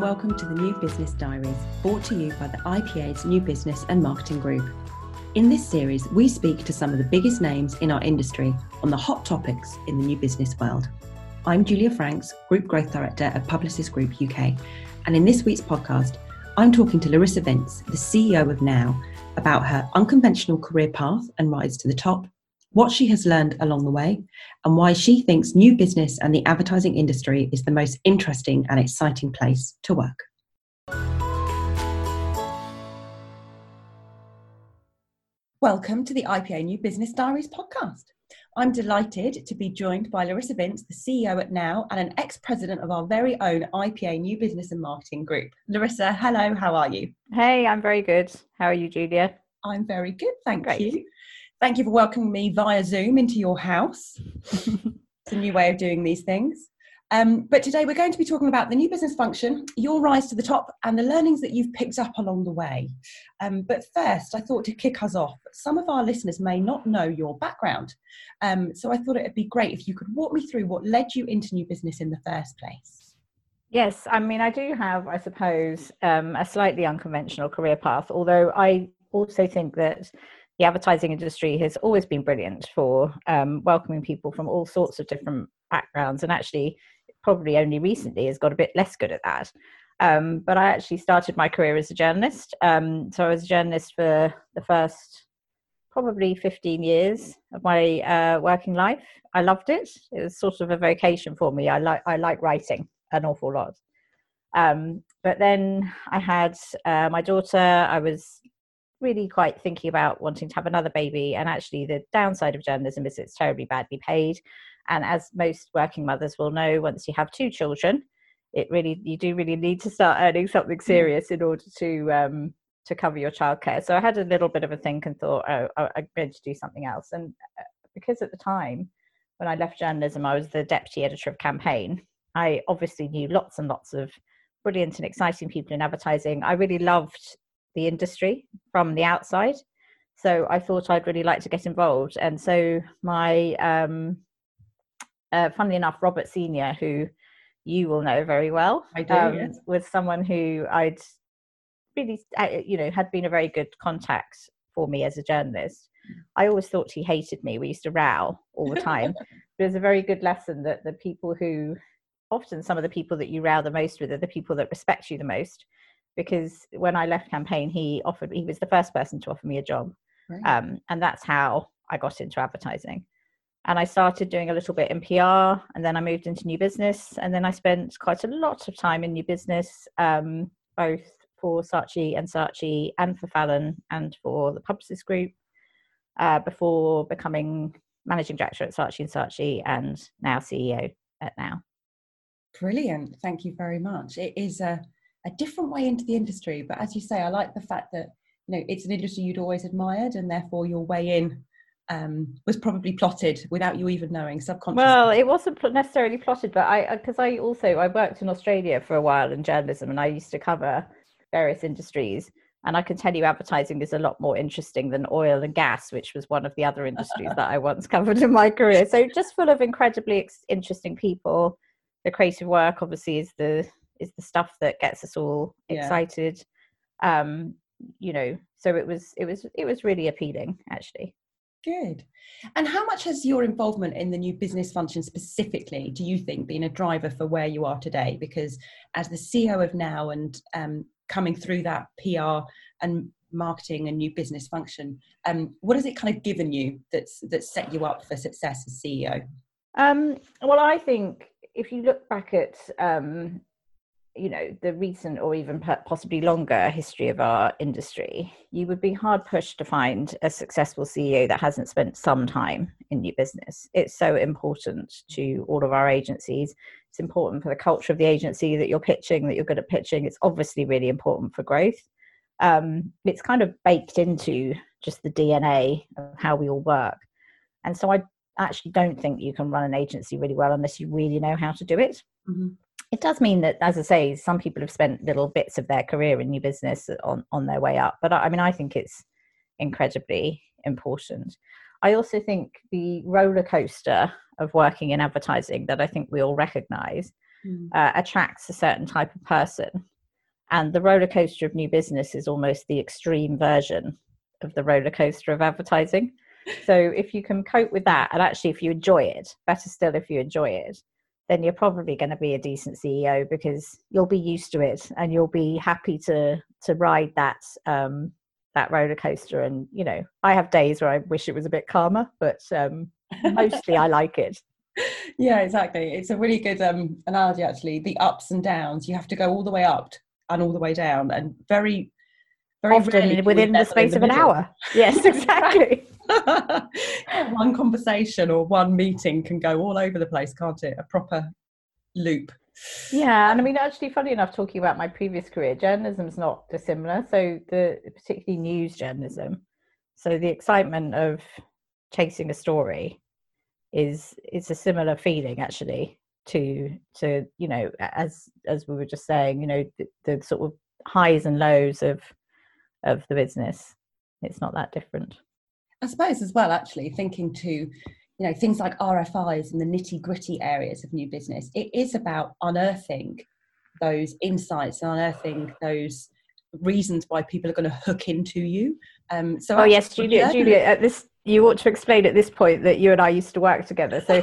and welcome to the New Business Diaries, brought to you by the IPA's New Business and Marketing Group. In this series, we speak to some of the biggest names in our industry on the hot topics in the new business world. I'm Julia Franks, Group Growth Director at Publicis Group UK, and in this week's podcast, I'm talking to Larissa Vince, the CEO of Now, about her unconventional career path and rise to the top, what she has learned along the way, and why she thinks new business and the advertising industry is the most interesting and exciting place to work. Welcome to the IPA New Business Diaries podcast. I'm delighted to be joined by Larissa Vince, the CEO at Now and an ex president of our very own IPA New Business and Marketing Group. Larissa, hello, how are you? Hey, I'm very good. How are you, Julia? I'm very good, thank Great. you. Thank you for welcoming me via Zoom into your house. it's a new way of doing these things. Um, but today we're going to be talking about the new business function, your rise to the top, and the learnings that you've picked up along the way. Um, but first, I thought to kick us off, some of our listeners may not know your background. Um, so I thought it would be great if you could walk me through what led you into new business in the first place. Yes, I mean, I do have, I suppose, um, a slightly unconventional career path, although I also think that the advertising industry has always been brilliant for um, welcoming people from all sorts of different backgrounds and actually probably only recently has got a bit less good at that. Um, but i actually started my career as a journalist. Um, so i was a journalist for the first probably 15 years of my uh, working life. I loved it. It was sort of a vocation for me. I like i like writing an awful lot. Um, but then i had uh, my daughter. I was really quite thinking about wanting to have another baby. And actually, the downside of journalism is it's terribly badly paid. And as most working mothers will know, once you have two children, it really you do really need to start earning something mm. serious in order to um, to cover your childcare. So I had a little bit of a think and thought, oh, I'm going to do something else. And uh, because at the time when I left journalism, I was the deputy editor of Campaign. I obviously knew lots and lots of brilliant and exciting people in advertising. I really loved the industry from the outside. So I thought I'd really like to get involved. And so my, um, uh, funnily enough, Robert Senior, who you will know very well, I do, um, yes. was someone who I'd really, uh, you know, had been a very good contact for me as a journalist. I always thought he hated me. We used to row all the time. it was a very good lesson that the people who, often some of the people that you row the most with are the people that respect you the most because when I left campaign, he offered he was the first person to offer me a job, right. um, and that's how I got into advertising. And I started doing a little bit in PR, and then I moved into new business, and then I spent quite a lot of time in new business, um, both for Saatchi and Saatchi, and for Fallon, and for the Publicis Group, uh, before becoming managing director at Saatchi and Saatchi, and now CEO at Now. Brilliant! Thank you very much. It is a a different way into the industry. But as you say, I like the fact that you know it's an industry you'd always admired, and therefore your way in um, was probably plotted without you even knowing subconsciously. Well, it wasn't necessarily plotted, but I because I also I worked in Australia for a while in journalism, and I used to cover various industries. And I can tell you, advertising is a lot more interesting than oil and gas, which was one of the other industries that I once covered in my career. So just full of incredibly ex- interesting people. The creative work, obviously, is the is the stuff that gets us all yeah. excited um you know so it was it was it was really appealing actually. Good. And how much has your involvement in the new business function specifically do you think been a driver for where you are today? Because as the ceo of now and um, coming through that pr and marketing and new business function um, what has it kind of given you that's that set you up for success as ceo um, well i think if you look back at um, you know the recent or even possibly longer history of our industry you would be hard pushed to find a successful ceo that hasn't spent some time in new business. It's so important to all of our agencies. It's important for the culture of the agency that you're pitching that you're good at pitching. It's obviously really important for growth. Um, it's kind of baked into just the dna of how we all work. And so i actually don't think you can run an agency really well unless you really know how to do it. Mm-hmm it does mean that, as I say, some people have spent little bits of their career in new business on, on their way up. But I, I mean, I think it's incredibly important. I also think the roller coaster of working in advertising that I think we all recognize mm. uh, attracts a certain type of person. And the roller coaster of new business is almost the extreme version of the roller coaster of advertising. So if you can cope with that, and actually if you enjoy it, better still if you enjoy it, then you're probably going to be a decent CEO because you'll be used to it and you'll be happy to to ride that um, that roller coaster. And you know, I have days where I wish it was a bit calmer, but um, mostly I like it. Yeah, exactly. It's a really good um, analogy, actually. The ups and downs, you have to go all the way up and all the way down, and very, very often within the space the of an hour. Yes, exactly. one conversation or one meeting can go all over the place, can't it? A proper loop. Yeah, and I mean, actually, funny enough, talking about my previous career, journalism is not dissimilar. So the particularly news journalism. So the excitement of chasing a story is it's a similar feeling actually to to you know as as we were just saying you know the, the sort of highs and lows of of the business it's not that different i suppose as well actually thinking to you know things like rfis and the nitty gritty areas of new business it is about unearthing those insights and unearthing those reasons why people are going to hook into you um so oh yes julia julia at this you ought to explain at this point that you and I used to work together. So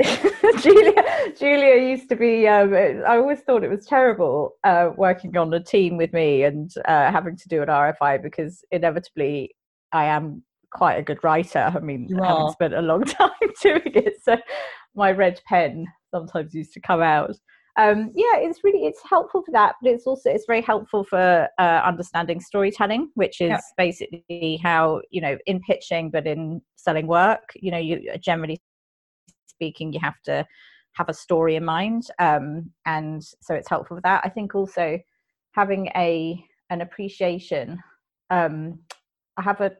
Julia, Julia used to be. Um, I always thought it was terrible uh, working on a team with me and uh, having to do an RFI because inevitably I am quite a good writer. I mean, I haven't spent a long time doing it, so my red pen sometimes used to come out um, yeah, it's really it's helpful for that, but it's also it's very helpful for uh, understanding storytelling, which is yeah. basically how you know in pitching, but in selling work, you know, you generally speaking, you have to have a story in mind, um, and so it's helpful for that. I think also having a an appreciation. Um, I have a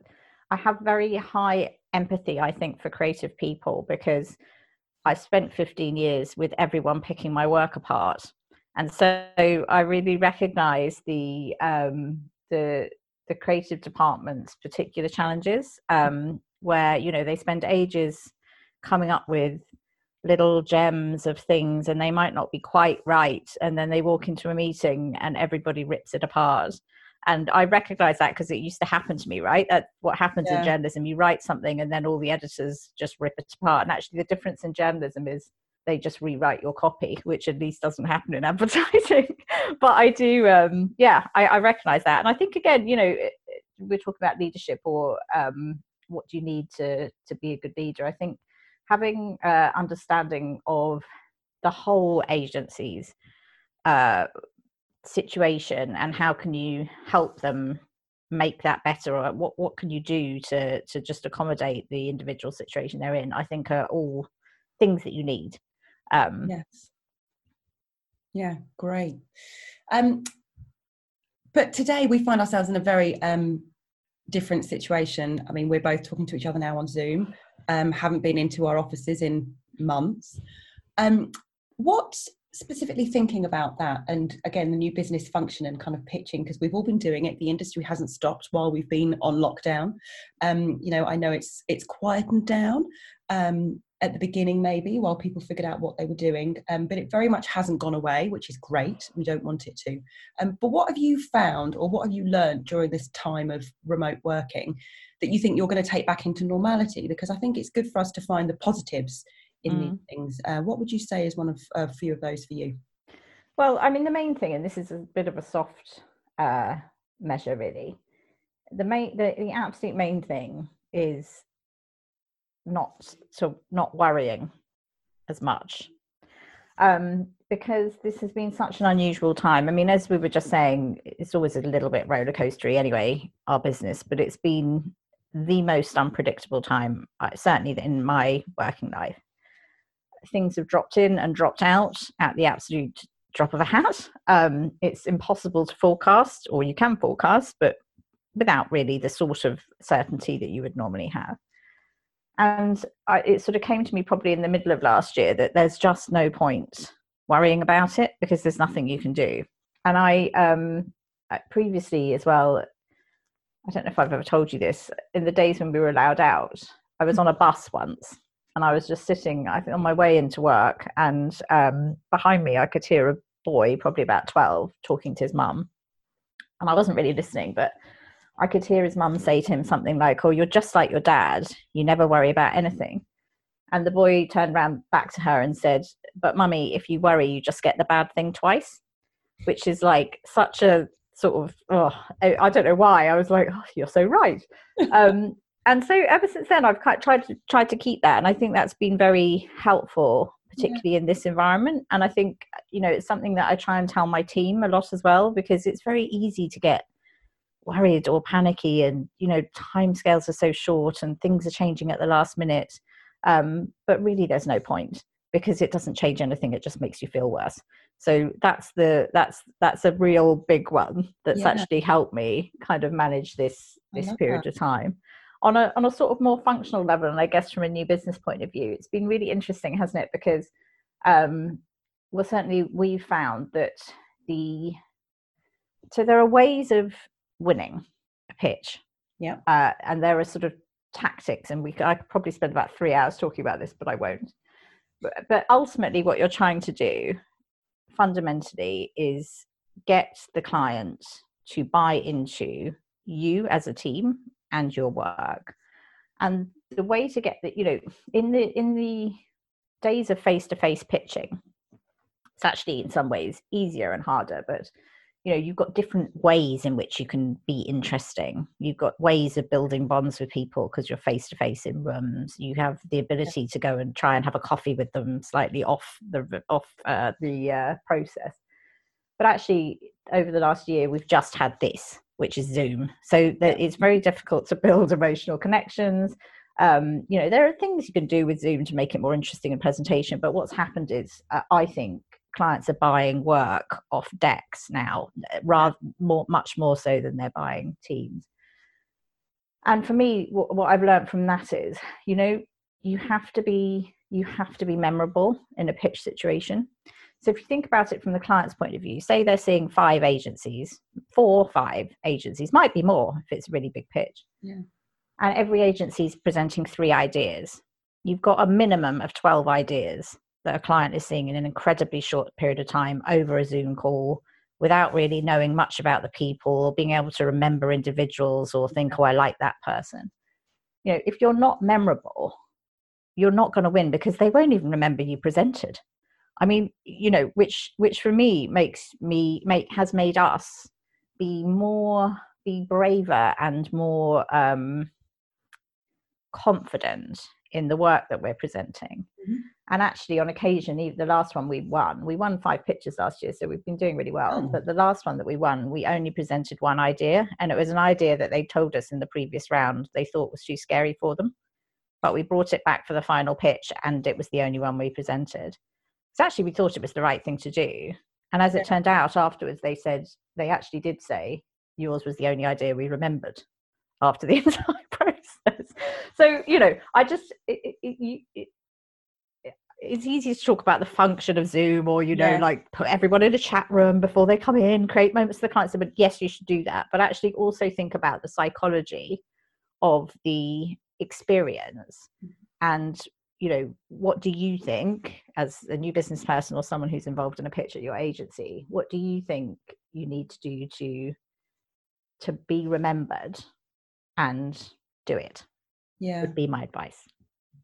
I have very high empathy, I think, for creative people because I spent 15 years with everyone picking my work apart. And so I really recognize the, um, the, the creative department's particular challenges um, where, you know, they spend ages coming up with little gems of things and they might not be quite right. And then they walk into a meeting and everybody rips it apart and i recognize that because it used to happen to me right? That what happens yeah. in journalism you write something and then all the editors just rip it apart. And actually the difference in journalism is they just rewrite your copy which at least doesn't happen in advertising. But i do um yeah I, I recognize that. And i think again you know we're talking about leadership or um what do you need to to be a good leader? I think having uh understanding of the whole agencies uh, situation and how can you help them make that better or what what can you do to to just accommodate the individual situation they're in? I think are all things that you need. Um yes. Yeah great. Um but today we find ourselves in a very um different situation. I mean we're both talking to each other now on zoom um haven't been into our offices in months. Um what specifically thinking about that and again the new business function and kind of pitching because we've all been doing it. The industry hasn't stopped while we've been on lockdown. Um, you know i know it's it's quietened down um, at the beginning maybe while people figured out what they were doing um, but it very much hasn't gone away which is great. We don't want it to. Um, but what have you found or what have you learned during this time of remote working that you think you're going to take back into normality? Because i think it's good for us to find the positives in mm. these things. Uh, what would you say is one of a few of those for you? Well, I mean, the main thing, and this is a bit of a soft uh, measure, really. The main, the, the absolute main thing is not so not worrying as much um, because this has been such an unusual time. I mean, as we were just saying, it's always a little bit roller coastery anyway, our business, but it's been the most unpredictable time, uh, certainly in my working life things have dropped in and dropped out at the absolute drop of a hat. Um, it's impossible to forecast, or you can forecast, but without really the sort of certainty that you would normally have. And I, it sort of came to me probably in the middle of last year that there's just no point worrying about it because there's nothing you can do. And I um, previously as well, I don't know if I've ever told you this, in the days when we were allowed out, I was on a bus once and I was just sitting, I think, on my way into work, and um, behind me, I could hear a boy, probably about 12, talking to his mum. And I wasn't really listening, but I could hear his mum say to him something like, Oh, you're just like your dad. You never worry about anything. And the boy turned around back to her and said, But mummy, if you worry, you just get the bad thing twice, which is like such a sort of, oh, I don't know why. I was like, Oh, you're so right. um, and so ever since then, I've tried to tried to keep that, and I think that's been very helpful, particularly yeah. in this environment. And I think you know it's something that I try and tell my team a lot as well, because it's very easy to get worried or panicky, and you know time scales are so short, and things are changing at the last minute. Um, but really, there's no point because it doesn't change anything; it just makes you feel worse. So that's the that's that's a real big one that's yeah. actually helped me kind of manage this this period that. of time on a on a sort of more functional level and i guess from a new business point of view it's been really interesting hasn't it? Because um well certainly we've found that the so there are ways of winning a pitch yeah. uh, and there are sort of tactics and we i could probably spend about three hours talking about this but i won't. But, but ultimately what you're trying to do fundamentally is get the client to buy into you as a team and your work. And the way to get that you know in the in the days of face to face pitching it's actually in some ways easier and harder but you know you've got different ways in which you can be interesting. You've got ways of building bonds with people because you're face to face in rooms. You have the ability to go and try and have a coffee with them slightly off the off uh, the uh, process. But actually over the last year we've just had this which is Zoom. So that it's very difficult to build emotional connections. Um, you know, there are things you can do with Zoom to make it more interesting in presentation, but what's happened is, uh, I think clients are buying work off decks now, rather more, much more so than they're buying teams. And for me, what, what I've learned from that is, you know, you have to be you have to be memorable in a pitch situation. So if you think about it from the client's point of view, say they're seeing five agencies, four, five agencies, might be more if it's a really big pitch. Yeah. And every agency is presenting three ideas. You've got a minimum of 12 ideas that a client is seeing in an incredibly short period of time over a Zoom call without really knowing much about the people or being able to remember individuals or think, oh, I like that person. You know, if you're not memorable, you're not going to win because they won't even remember you presented. I mean, you know, which which for me makes me make has made us be more be braver and more um, confident in the work that we're presenting. Mm-hmm. And actually, on occasion, even the last one we won, we won five pitches last year, so we've been doing really well. Oh. But the last one that we won, we only presented one idea, and it was an idea that they told us in the previous round they thought was too scary for them. But we brought it back for the final pitch, and it was the only one we presented. So actually, we thought it was the right thing to do. And as it turned out afterwards, they said, they actually did say, yours was the only idea we remembered after the entire process. So, you know, I just, it, it, it, it's easy to talk about the function of Zoom or, you know, yeah. like put everyone in a chat room before they come in, create moments for the clients. But yes, you should do that. But actually also think about the psychology of the experience mm-hmm. and you know what do you think as a new business person or someone who's involved in a pitch at your agency what do you think you need to do to to be remembered and do it? Yeah. Would be my advice.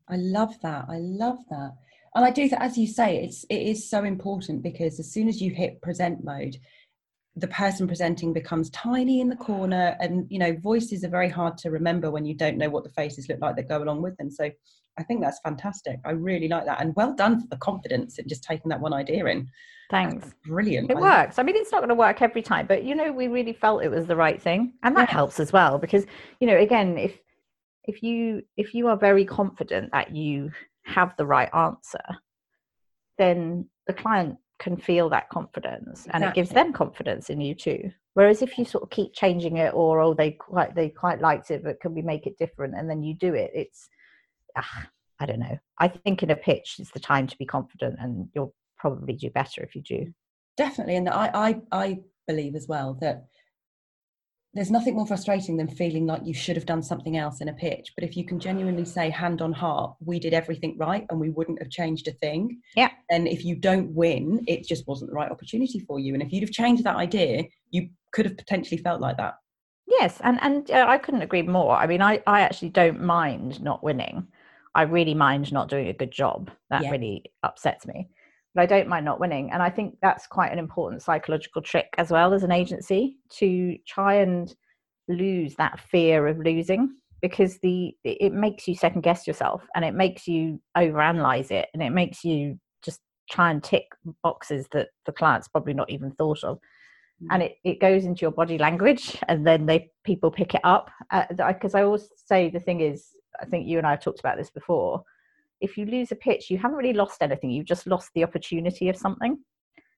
I love that i love that. And i do that as you say it's it is so important because as soon as you hit present mode the person presenting becomes tiny in the corner and you know voices are very hard to remember when you don't know what the faces look like that go along with them. So i think that's fantastic. I really like that and well done for the confidence in just taking that one idea in. Thanks. that's brilliant. It I works. I mean it's not going to work every time but you know we really felt it was the right thing and that yeah. helps as well because you know again if if you if you are very confident that you have the right answer then the client can feel that confidence and it gives them confidence in you too. Whereas if you sort of keep changing it or oh they quite they quite liked it but can we make it different? And then you do it it's ah, i don't know. I think in a pitch is the time to be confident and you'll probably do better if you do. Definitely and i i, I believe as well that there's nothing more frustrating than feeling like you should have done something else in a pitch. But if you can genuinely say, hand on heart, we did everything right and we wouldn't have changed a thing. Yeah. And if you don't win, it just wasn't the right opportunity for you. And if you'd have changed that idea, you could have potentially felt like that. Yes, and and uh, I couldn't agree more. I mean, I I actually don't mind not winning. I really mind not doing a good job. That yeah. really upsets me but I don't mind not winning. And I think that's quite an important psychological trick as well as an agency to try and lose that fear of losing because the it makes you second guess yourself and it makes you overanalyze it and it makes you just try and tick boxes that the client's probably not even thought of and mm. it, it goes into your body language and then they people pick it up because uh, i always say the thing is i think you and i have talked about this before if you lose a pitch, you haven't really lost anything. You've just lost the opportunity of something,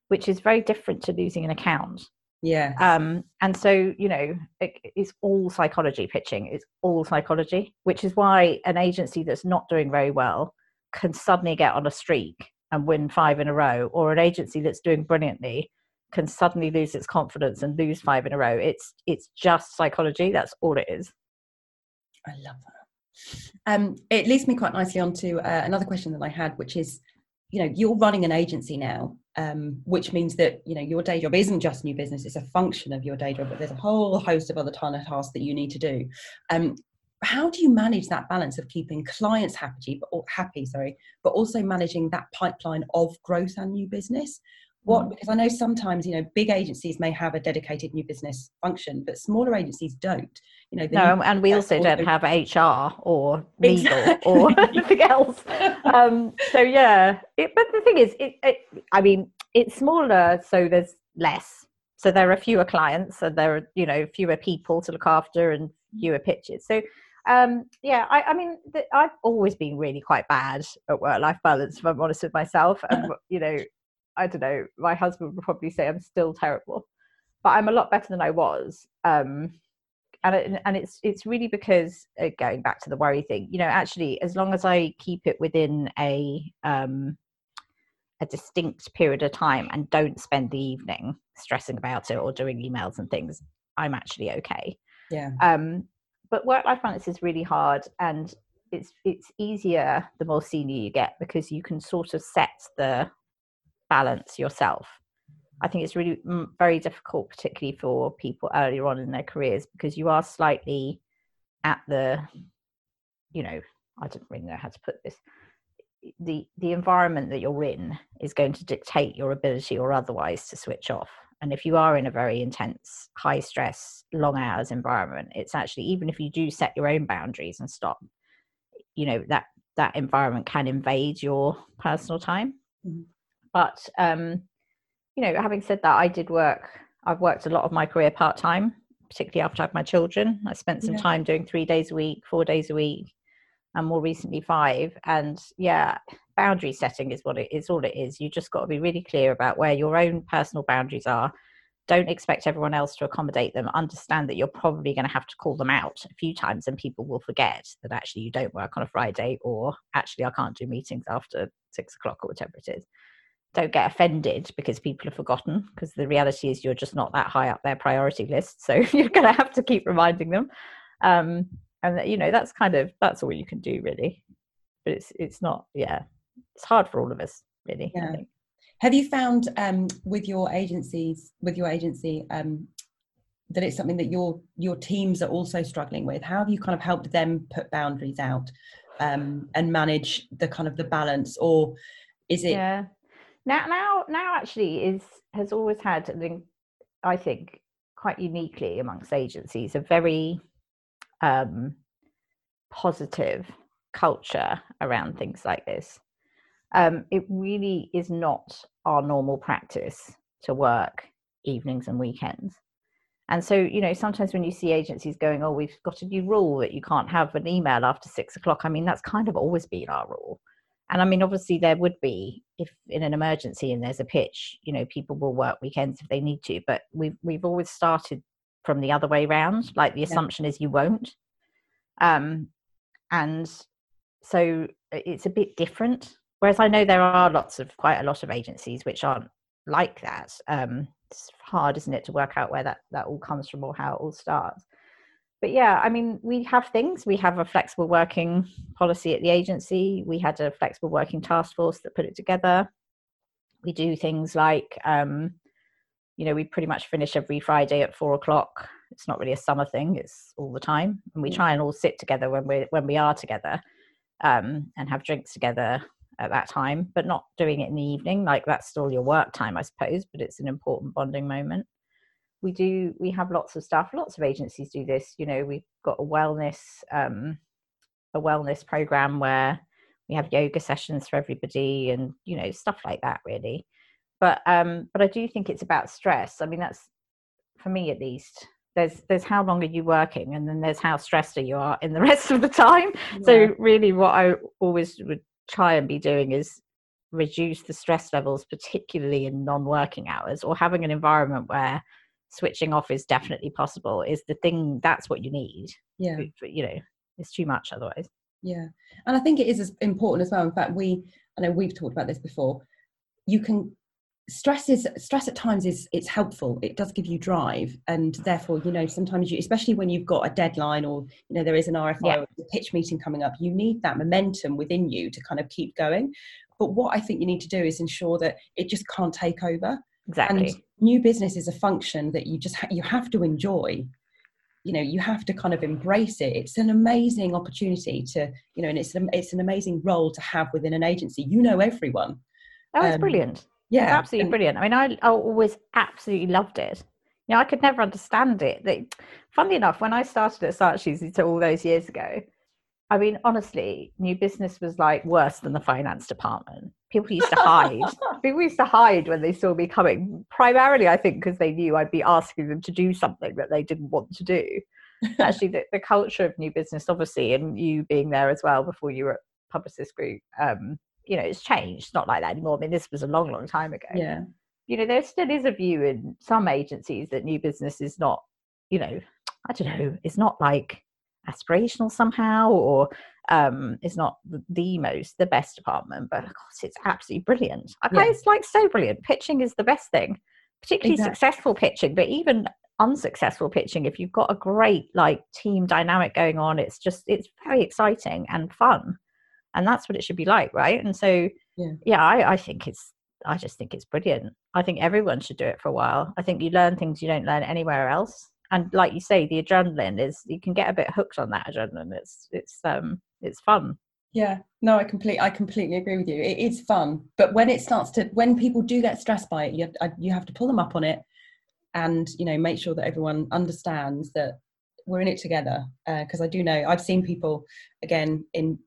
which is very different to losing an account. Yeah. Um, and so, you know, it, it's all psychology pitching. It's all psychology, which is why an agency that's not doing very well can suddenly get on a streak and win five in a row, or an agency that's doing brilliantly can suddenly lose its confidence and lose five in a row. It's it's just psychology. That's all it is. I love that. Um, it leads me quite nicely on to uh, another question that I had, which is, you know, you're running an agency now, um, which means that you know your day job isn't just new business; it's a function of your day job. But there's a whole host of other ton of tasks that you need to do. Um, how do you manage that balance of keeping clients happy, but happy, sorry, but also managing that pipeline of growth and new business? What mm. because i know sometimes you know big agencies may have a dedicated new business function but smaller agencies don't you know no and we also don't have hr or legal exactly. or anything else um, so yeah it, but the thing is it, it, i mean it's smaller so there's less so there are fewer clients and there are you know fewer people to look after and fewer pitches so um yeah i, I mean the, i've always been really quite bad at work life balance if i'm honest with myself and you know I don't know, my husband would probably say I'm still terrible, but I'm a lot better than I was. Um, and it, and it's it's really because uh, going back to the worry thing, you know, actually, as long as I keep it within a um, a distinct period of time and don't spend the evening stressing about it or doing emails and things, I'm actually okay. Yeah. Um, but work life balance is really hard, and it's it's easier the more senior you get because you can sort of set the balance yourself. I think it's really mm, very difficult, particularly for people earlier on in their careers, because you are slightly at the, you know, I don't really know how to put this. The the environment that you're in is going to dictate your ability or otherwise to switch off. And if you are in a very intense, high stress, long hours environment, it's actually even if you do set your own boundaries and stop, you know that that environment can invade your personal time. Mm-hmm. But um, you know, having said that, I did work. I've worked a lot of my career part time, particularly after I had my children. I spent some yeah. time doing three days a week, four days a week, and more recently five. And yeah, boundary setting is what it is. All it is. You just got to be really clear about where your own personal boundaries are. Don't expect everyone else to accommodate them. Understand that you're probably going to have to call them out a few times, and people will forget that actually you don't work on a Friday, or actually I can't do meetings after six o'clock or whatever it is don't get offended because people have forgotten because the reality is you're just not that high up their priority list so you're going to have to keep reminding them. Um, and you know that's kind of that's all you can do really. But it's it's not yeah it's hard for all of us really yeah. have you found um, with your agencies with your agency um, that it's something that your your teams are also struggling with? How have you kind of helped them put boundaries out um, and manage the kind of the balance? Or is it yeah now now now actually is has always had i think quite uniquely amongst agencies a very um, positive culture around things like this. Um, it really is not our normal practice to work evenings and weekends. And so you know sometimes when you see agencies going oh we've got a new rule that you can't have an email after six o'clock i mean that's kind of always been our rule and i mean obviously there would be if in an emergency and there's a pitch you know people will work weekends if they need to but we've we've always started from the other way around like the assumption is you won't. Um and so it's a bit different whereas i know there are lots of quite a lot of agencies which aren't like that. Um it's hard, isn't it, to work out where that that all comes from or how it all starts. But yeah, I mean, we have things. We have a flexible working policy at the agency. We had a flexible working task force that put it together. We do things like, um, you know, we pretty much finish every Friday at four o'clock. It's not really a summer thing; it's all the time, and we try and all sit together when we when we are together, um, and have drinks together at that time, but not doing it in the evening. Like that's still your work time, I suppose, but it's an important bonding moment. We do, we have lots of stuff. Lots of agencies do this. You know, we've got a wellness, um, a wellness program where we have yoga sessions for everybody and, you know, stuff like that really. But, um, but I do think it's about stress. I mean, that's for me at least there's there's how long are you working and then there's how stressed are you are in the rest of the time yeah. so really what i always would try and be doing is reduce the stress levels, particularly in non working hours, or having an environment where switching off is definitely possible is the thing that's what you need. Yeah. You know, it's too much otherwise. Yeah. And I think it is as important as well. In fact, we, I know we've talked about this before, you can stress is stress at times is it's helpful it does give you drive and therefore you know sometimes you especially when you've got a deadline or you know there is an rfi yeah. or a pitch meeting coming up you need that momentum within you to kind of keep going but what i think you need to do is ensure that it just can't take over exactly and new business is a function that you just ha- you have to enjoy you know you have to kind of embrace it it's an amazing opportunity to you know and it's an, it's an amazing role to have within an agency you know everyone oh it's um, brilliant yeah, it's absolutely and, brilliant. I mean, I, I always absolutely loved it. You know, I could never understand it. They, funnily enough, when I started at Saatchi's all those years ago, I mean, honestly, new business was like worse than the finance department. People used to hide. People used to hide when they saw me coming. Primarily, I think, because they knew I'd be asking them to do something that they didn't want to do. Actually, the, the culture of new business, obviously, and you being there as well before you were at Publicis Group, um, you know it's changed it's not like that anymore i mean this was a long long time ago yeah you know there still is a view in some agencies that new business is not you know i don't know it's not like aspirational somehow or um it's not the most the best department but of course it's absolutely brilliant. I yeah. it's like so brilliant. Pitching is the best thing particularly exactly. successful pitching but even unsuccessful pitching if you've got a great like team dynamic going on it's just it's very exciting and fun and that's what it should be like right? And so yeah, yeah I, I think it's i just think it's brilliant. I think everyone should do it for a while. I think you learn things you don't learn anywhere else and like you say the adrenaline is you can get a bit hooked on that adrenaline. It's it's um it's fun. Yeah. No i completely i completely agree with you. It is fun but when it starts to when people do get stressed by it you have, you have to pull them up on it and you know make sure that everyone understands that we're in it together because uh, i do know i've seen people again in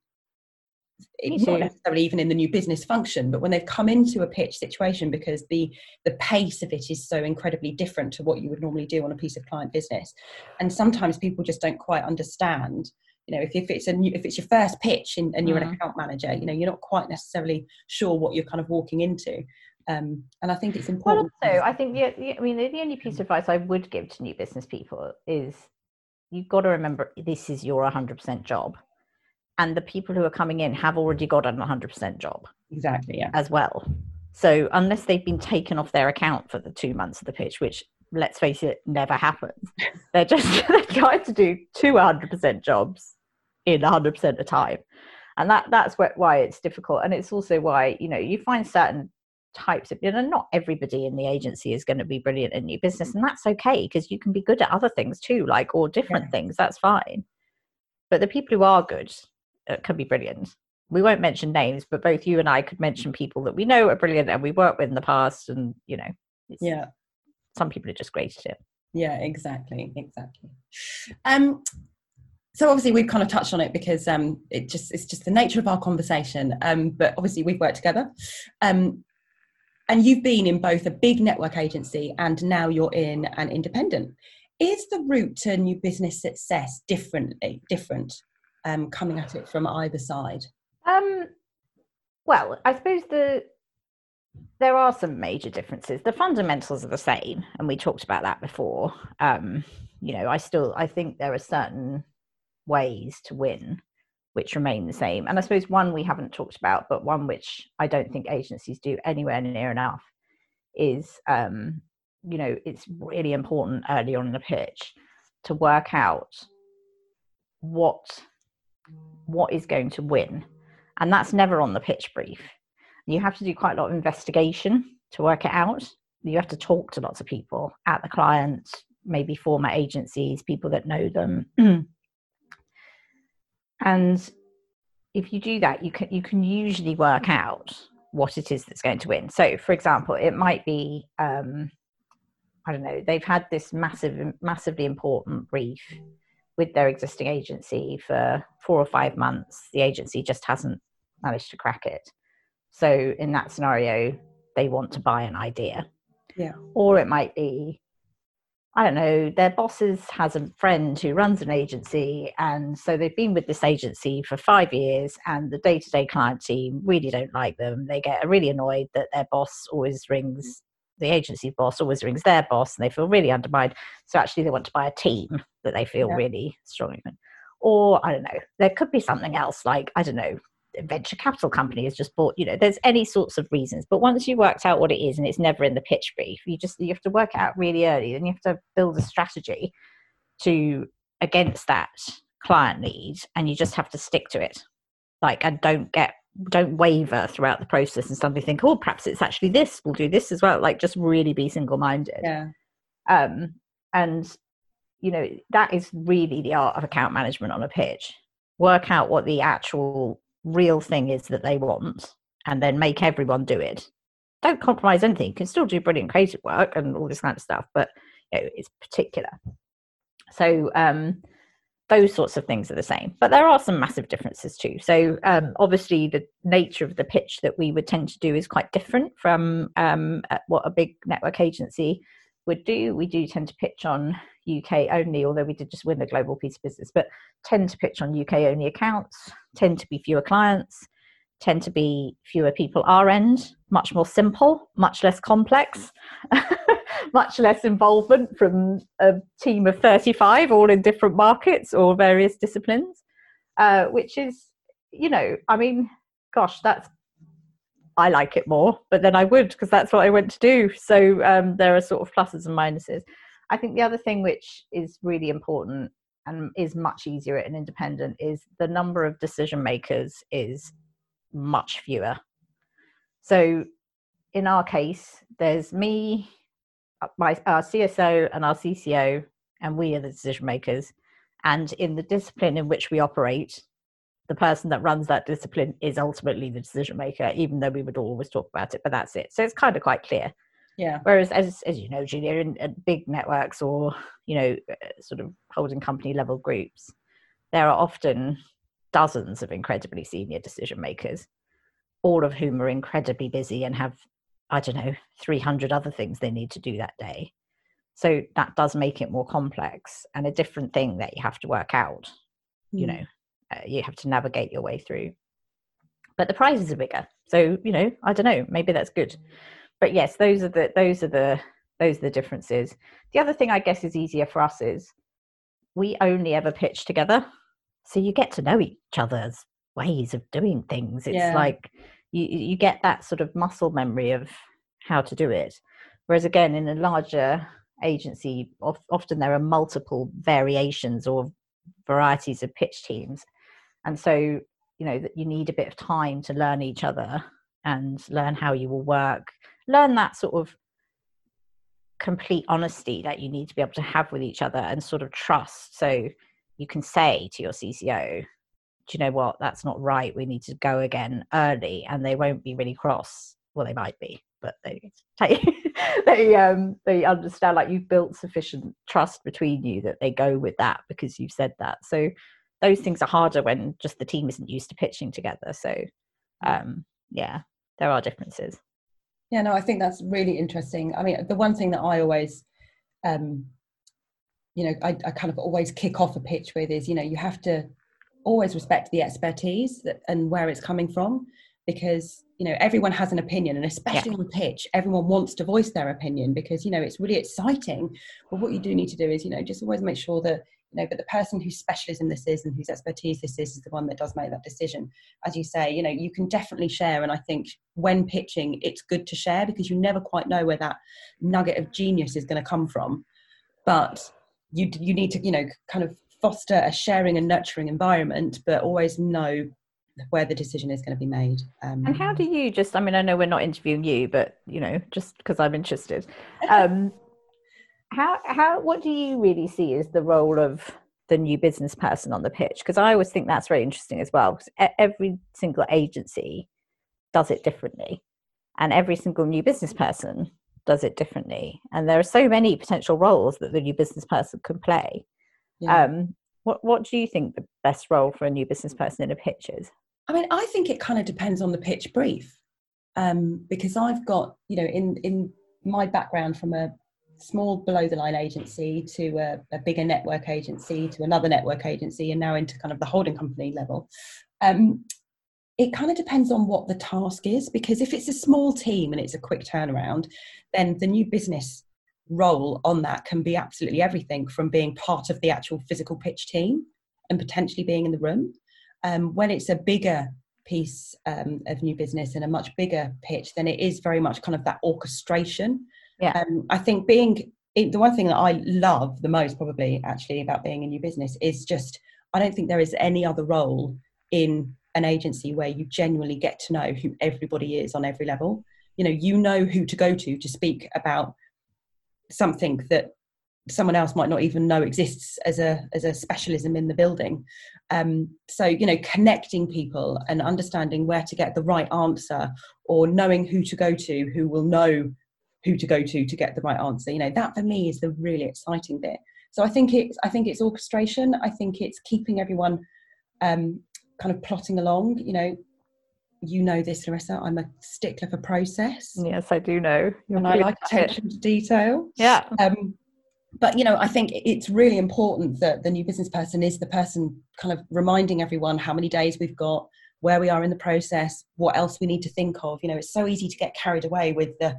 not necessarily even in the new business function, but when they've come into a pitch situation because the the pace of it is so incredibly different to what you would normally do on a piece of client business, and sometimes people just don't quite understand. You know, if, if it's a new, if it's your first pitch and, and you're mm. an account manager, you know, you're not quite necessarily sure what you're kind of walking into. Um, and I think it's important. Well, also, I think the, the, I mean, the, the only piece of advice I would give to new business people is you've got to remember this is your 100% job and the people who are coming in have already got an 100% job exactly yeah. as well. So unless they've been taken off their account for the two months of the pitch which let's face it never happens they're just they're trying to do two 100% jobs in 100% of the time. And that that's why it's difficult. And it's also why you know you find certain types of you know not everybody in the agency is going to be brilliant in new business and that's okay because you can be good at other things too like or different yeah. things that's fine. But the people who are good uh, can be brilliant. We won't mention names, but both you and I could mention people that we know are brilliant and we worked with in the past, and you know, yeah, some people are just great at it. Yeah, exactly, exactly. Um, so obviously we've kind of touched on it because um, it just it's just the nature of our conversation. Um, but obviously we've worked together, um, and you've been in both a big network agency and now you're in an independent. Is the route to new business success differently different um, coming at it from either side? Um, well, I suppose the there are some major differences. The fundamentals are the same, and we talked about that before. Um, you know, I still I think there are certain ways to win which remain the same. And I suppose one we haven't talked about, but one which I don't think agencies do anywhere near enough, is um, you know it's really important early on in the pitch to work out what what is going to win. And that's never on the pitch brief. You have to do quite a lot of investigation to work it out. You have to talk to lots of people at the client maybe former agencies people that know them. And if you do that you can you can usually work out what it is that's going to win. So for example it might be um, i don't know they've had this massive massively important brief with their existing agency for four or five months the agency just hasn't managed to crack it. So in that scenario they want to buy an idea. Yeah. Or it might be I don't know, their bosses has a friend who runs an agency, and so they've been with this agency for five years, and the day-to-day client team really don't like them. They get really annoyed that their boss always rings the agency boss always rings their boss, and they feel really undermined. So actually, they want to buy a team that they feel yeah. really strong in. Or I don't know, there could be something else like I don't know, venture capital company has just bought you know there's any sorts of reasons but once you worked out what it is and it's never in the pitch brief you just you have to work it out really early then you have to build a strategy to against that client need and you just have to stick to it like and don't get don't waver throughout the process and suddenly think oh perhaps it's actually this we'll do this as well like just really be single-minded yeah um and you know that is really the art of account management on a pitch work out what the actual real thing is that they want and then make everyone do it. Don't compromise anything. You can still do brilliant creative work and all this kind of stuff, but you know, it's particular. So um, those sorts of things are the same, but there are some massive differences too. So um, obviously, the nature of the pitch that we would tend to do is quite different from um, what a big network agency would do. We do tend to pitch on UK only, although we did just win a global piece of business, but tend to pitch on UK only accounts, tend to be fewer clients, tend to be fewer people our end, much more simple, much less complex, much less involvement from a team of 35, all in different markets or various disciplines, uh, which is, you know, I mean, gosh, that's I like it more, but then I would because that's what I went to do. So um, there are sort of pluses and minuses. I think the other thing which is really important and is much easier at an independent is the number of decision makers is much fewer. So in our case, there's me, my our CSO and our CCO, and we are the decision makers. And in the discipline in which we operate, the person that runs that discipline is ultimately the decision maker, even though we would always talk about it, but that's it. So it's kind of quite clear. Yeah. Whereas, as as you know, Julia, in, in big networks or you know, uh, sort of holding company level groups, there are often dozens of incredibly senior decision makers, all of whom are incredibly busy and have, I don't know, three hundred other things they need to do that day. So that does make it more complex and a different thing that you have to work out. Mm. You know, uh, you have to navigate your way through. But the prizes are bigger, so you know, I don't know, maybe that's good. But yes, those are the those are the those are the differences. The other thing I guess is easier for us is we only ever pitch together, so you get to know each other's ways of doing things. It's yeah. like you you get that sort of muscle memory of how to do it. Whereas again, in a larger agency, often there are multiple variations or varieties of pitch teams. And so you know that you need a bit of time to learn each other and learn how you will work. Learn that sort of complete honesty that you need to be able to have with each other and sort of trust. So you can say to your cco you know what that's not right we need to go again early and they won't be really cross well they might be but they they they um they understand like you've built sufficient trust between you that they go with that because you've said that so those things are harder when just the team isn't used to pitching together. So, um, yeah, there are differences. Yeah, no, I think that's really interesting. I mean, the one thing that I always, um, you know, I, I kind of always kick off a pitch with is, you know, you have to always respect the expertise that, and where it's coming from because you know everyone has an opinion and especially yeah. on pitch everyone wants to voice their opinion because you know it's really exciting. But what you do need to do is you know just always make sure that you know but the person whose specialism this is and whose expertise this is is the one that does make that decision. As you say you know you can definitely share and i think when pitching it's good to share because you never quite know where that nugget of genius is going to come from. But you you need to you know kind of foster a sharing and nurturing environment but always know where the decision is going to be made um, and how do you just i mean i know we're not interviewing you but you know just because i'm interested. Um, how how what do you really see as the role of the new business person on the pitch? Because i always think that's very interesting as well because every single agency does it differently and every single new business person does it differently and there are so many potential roles that the new business person can play yeah. um, what what do you think the best role for a new business person in a pitch is? I mean i think it kind of depends on the pitch brief. Um, because i've got you know in in my background from a small below the line agency to a, a, bigger network agency to another network agency and now into kind of the holding company level um, it kind of depends on what the task is. Because if it's a small team and it's a quick turnaround then the new business role on that can be absolutely everything from being part of the actual physical pitch team and potentially being in the room um, when it's a bigger piece um, of new business and a much bigger pitch then it is very much kind of that orchestration yeah. Um, I think being the one thing that I love the most, probably actually, about being a new business is just I don't think there is any other role in an agency where you genuinely get to know who everybody is on every level. You know, you know who to go to to speak about something that someone else might not even know exists as a as a specialism in the building. Um, so you know connecting people and understanding where to get the right answer or knowing who to go to who will know who to go to to get the right answer you know that for me is the really exciting bit. So i think it's i think it's orchestration. I think it's keeping everyone um, kind of plotting along you know you know this larissa i'm a stickler for process. Yes i do know. You're and i like attention to detail. Yeah. Um, but you know i think it's really important that the new business person is the person kind of reminding everyone how many days we've got where we are in the process what else we need to think of. You know it's so easy to get carried away with the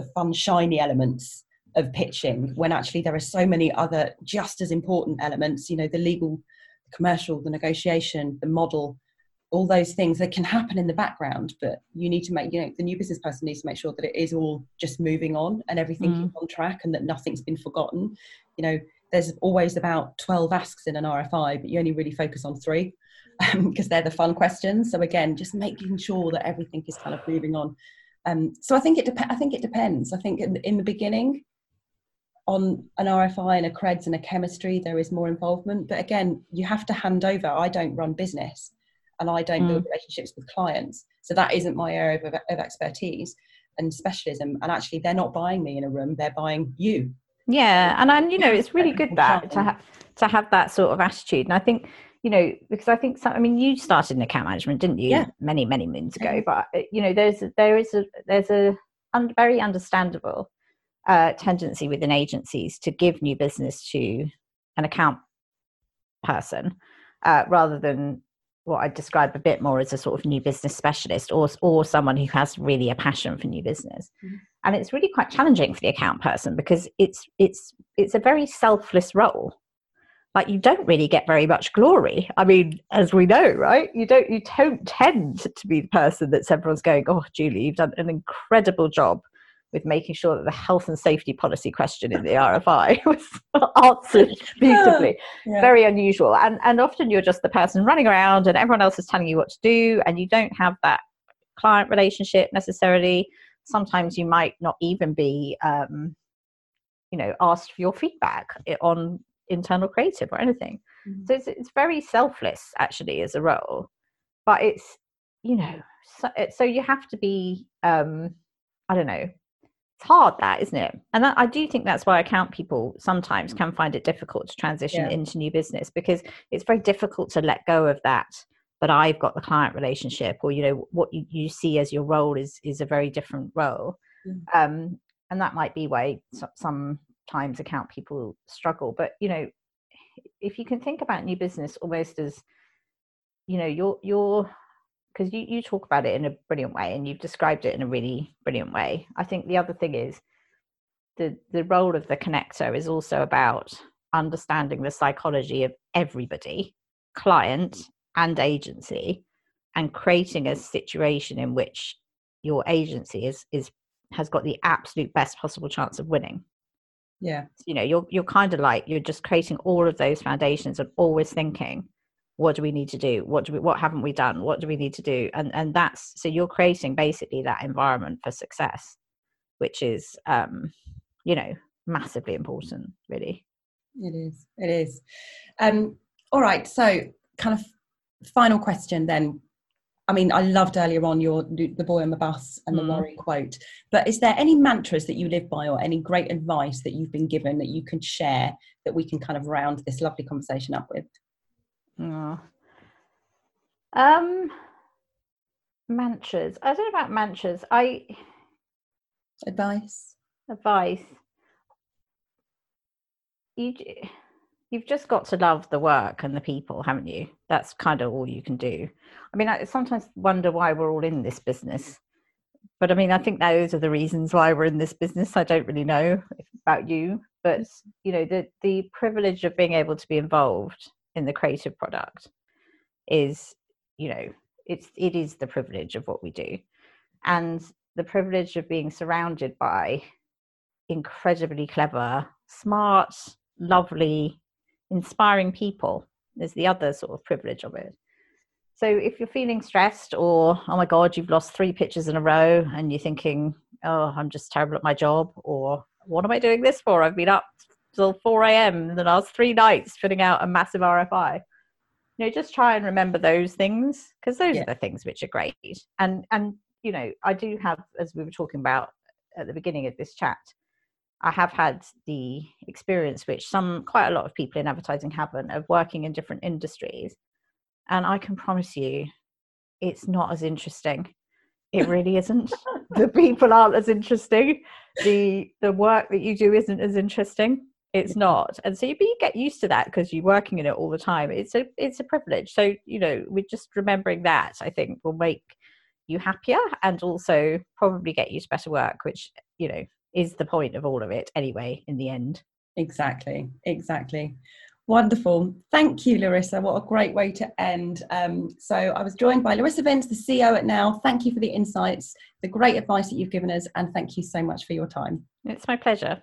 the fun, shiny elements of pitching when actually there are so many other just as important elements, you know, the legal, the commercial, the negotiation, the model, all those things that can happen in the background, but you need to make, you know, the new business person needs to make sure that it is all just moving on and everything mm. is on track and that nothing's been forgotten. You know, there's always about 12 asks in an RFI, but you only really focus on three because um, they're the fun questions. So again, just making sure that everything is kind of moving on um, so I think it dep- I think it depends. I think in, in, the beginning, on an RFI and a creds and a chemistry, there is more involvement. But again, you have to hand over. I don't run business, and I don't mm. build relationships with clients, so that isn't my area of, of expertise and specialism. And actually, they're not buying me in a room; they're buying you. Yeah, and and you know, it's really good that to have to have that sort of attitude. And I think you know, because I think some, I mean, you started in account management, didn't you? Yeah. Many, many moons ago. But uh, you know, there's there is a there's a un, very understandable uh, tendency within agencies to give new business to an account person uh, rather than what I describe a bit more as a sort of new business specialist or or someone who has really a passion for new business. Mm-hmm. And it's really quite challenging for the account person because it's it's it's a very selfless role like you don't really get very much glory. I mean, as we know, right? You don't you don't tend to be the person that everyone's going, Oh, Julie, you've done an incredible job with making sure that the health and safety policy question in the RFI was answered beautifully. Yeah. Very unusual. And and often you're just the person running around and everyone else is telling you what to do and you don't have that client relationship necessarily. Sometimes you might not even be um, you know asked for your feedback on internal creative or anything. Mm-hmm. So it's, it's very selfless actually as a role, but it's, you know, so, so you have to be, um, I don't know, it's hard that, isn't it? And that, I do think that's why account people sometimes can find it difficult to transition yeah. into new business because it's very difficult to let go of that but I've got the client relationship, or you know what you, you see as your role is is a very different role, mm. um, and that might be why some times account people struggle but you know if you can think about new business almost as you know you're you're because you, you talk about it in a brilliant way and you've described it in a really brilliant way i think the other thing is the the role of the connector is also about understanding the psychology of everybody, client and agency, and creating a situation in which your agency is is has got the absolute best possible chance of winning. Yeah. You know, you're you're kind of like you're just creating all of those foundations and always thinking, what do we need to do? What do we what haven't we done? What do we need to do? And and that's so you're creating basically that environment for success, which is um, you know, massively important, really. It is. It is. Um, all right. So kind of final question then I mean, I loved earlier on your the boy on the bus and the mm. worry quote. But is there any mantras that you live by, or any great advice that you've been given that you can share that we can kind of round this lovely conversation up with? Oh. Um, mantras. I don't know about mantras. I advice. Advice. You you've just got to love the work and the people, haven't you? That's kind of all you can do. I mean, I sometimes wonder why we're all in this business. But I mean, I think those are the reasons why we're in this business. I don't really know about you, but you know, the the privilege of being able to be involved in the creative product is, you know, it's it is the privilege of what we do. And the privilege of being surrounded by incredibly clever, smart, lovely inspiring people is the other sort of privilege of it. So if you're feeling stressed or, oh my God, you've lost three pitches in a row and you're thinking, oh, I'm just terrible at my job, or what am I doing this for? I've been up till 4 a.m. the last three nights putting out a massive RFI. You know, just try and remember those things because those yeah. are the things which are great. And, and, you know, I do have, as we were talking about at the beginning of this chat, I have had the experience, which some quite a lot of people in advertising haven't, of working in different industries. And I can promise you, it's not as interesting. It really isn't. the people aren't as interesting. The the work that you do isn't as interesting. It's not. And so you, you get used to that because you're working in it all the time. It's a it's a privilege. So, you know, we're just remembering that I think will make you happier and also probably get you to better work, which, you know, is the point of all of it anyway in the end. Exactly exactly. Wonderful. Thank you larissa. What a great way to end. Um, so i was joined by larissa vince the ceo at now. Thank you for the insights the great advice that you've given us and thank you so much for your time. It's my pleasure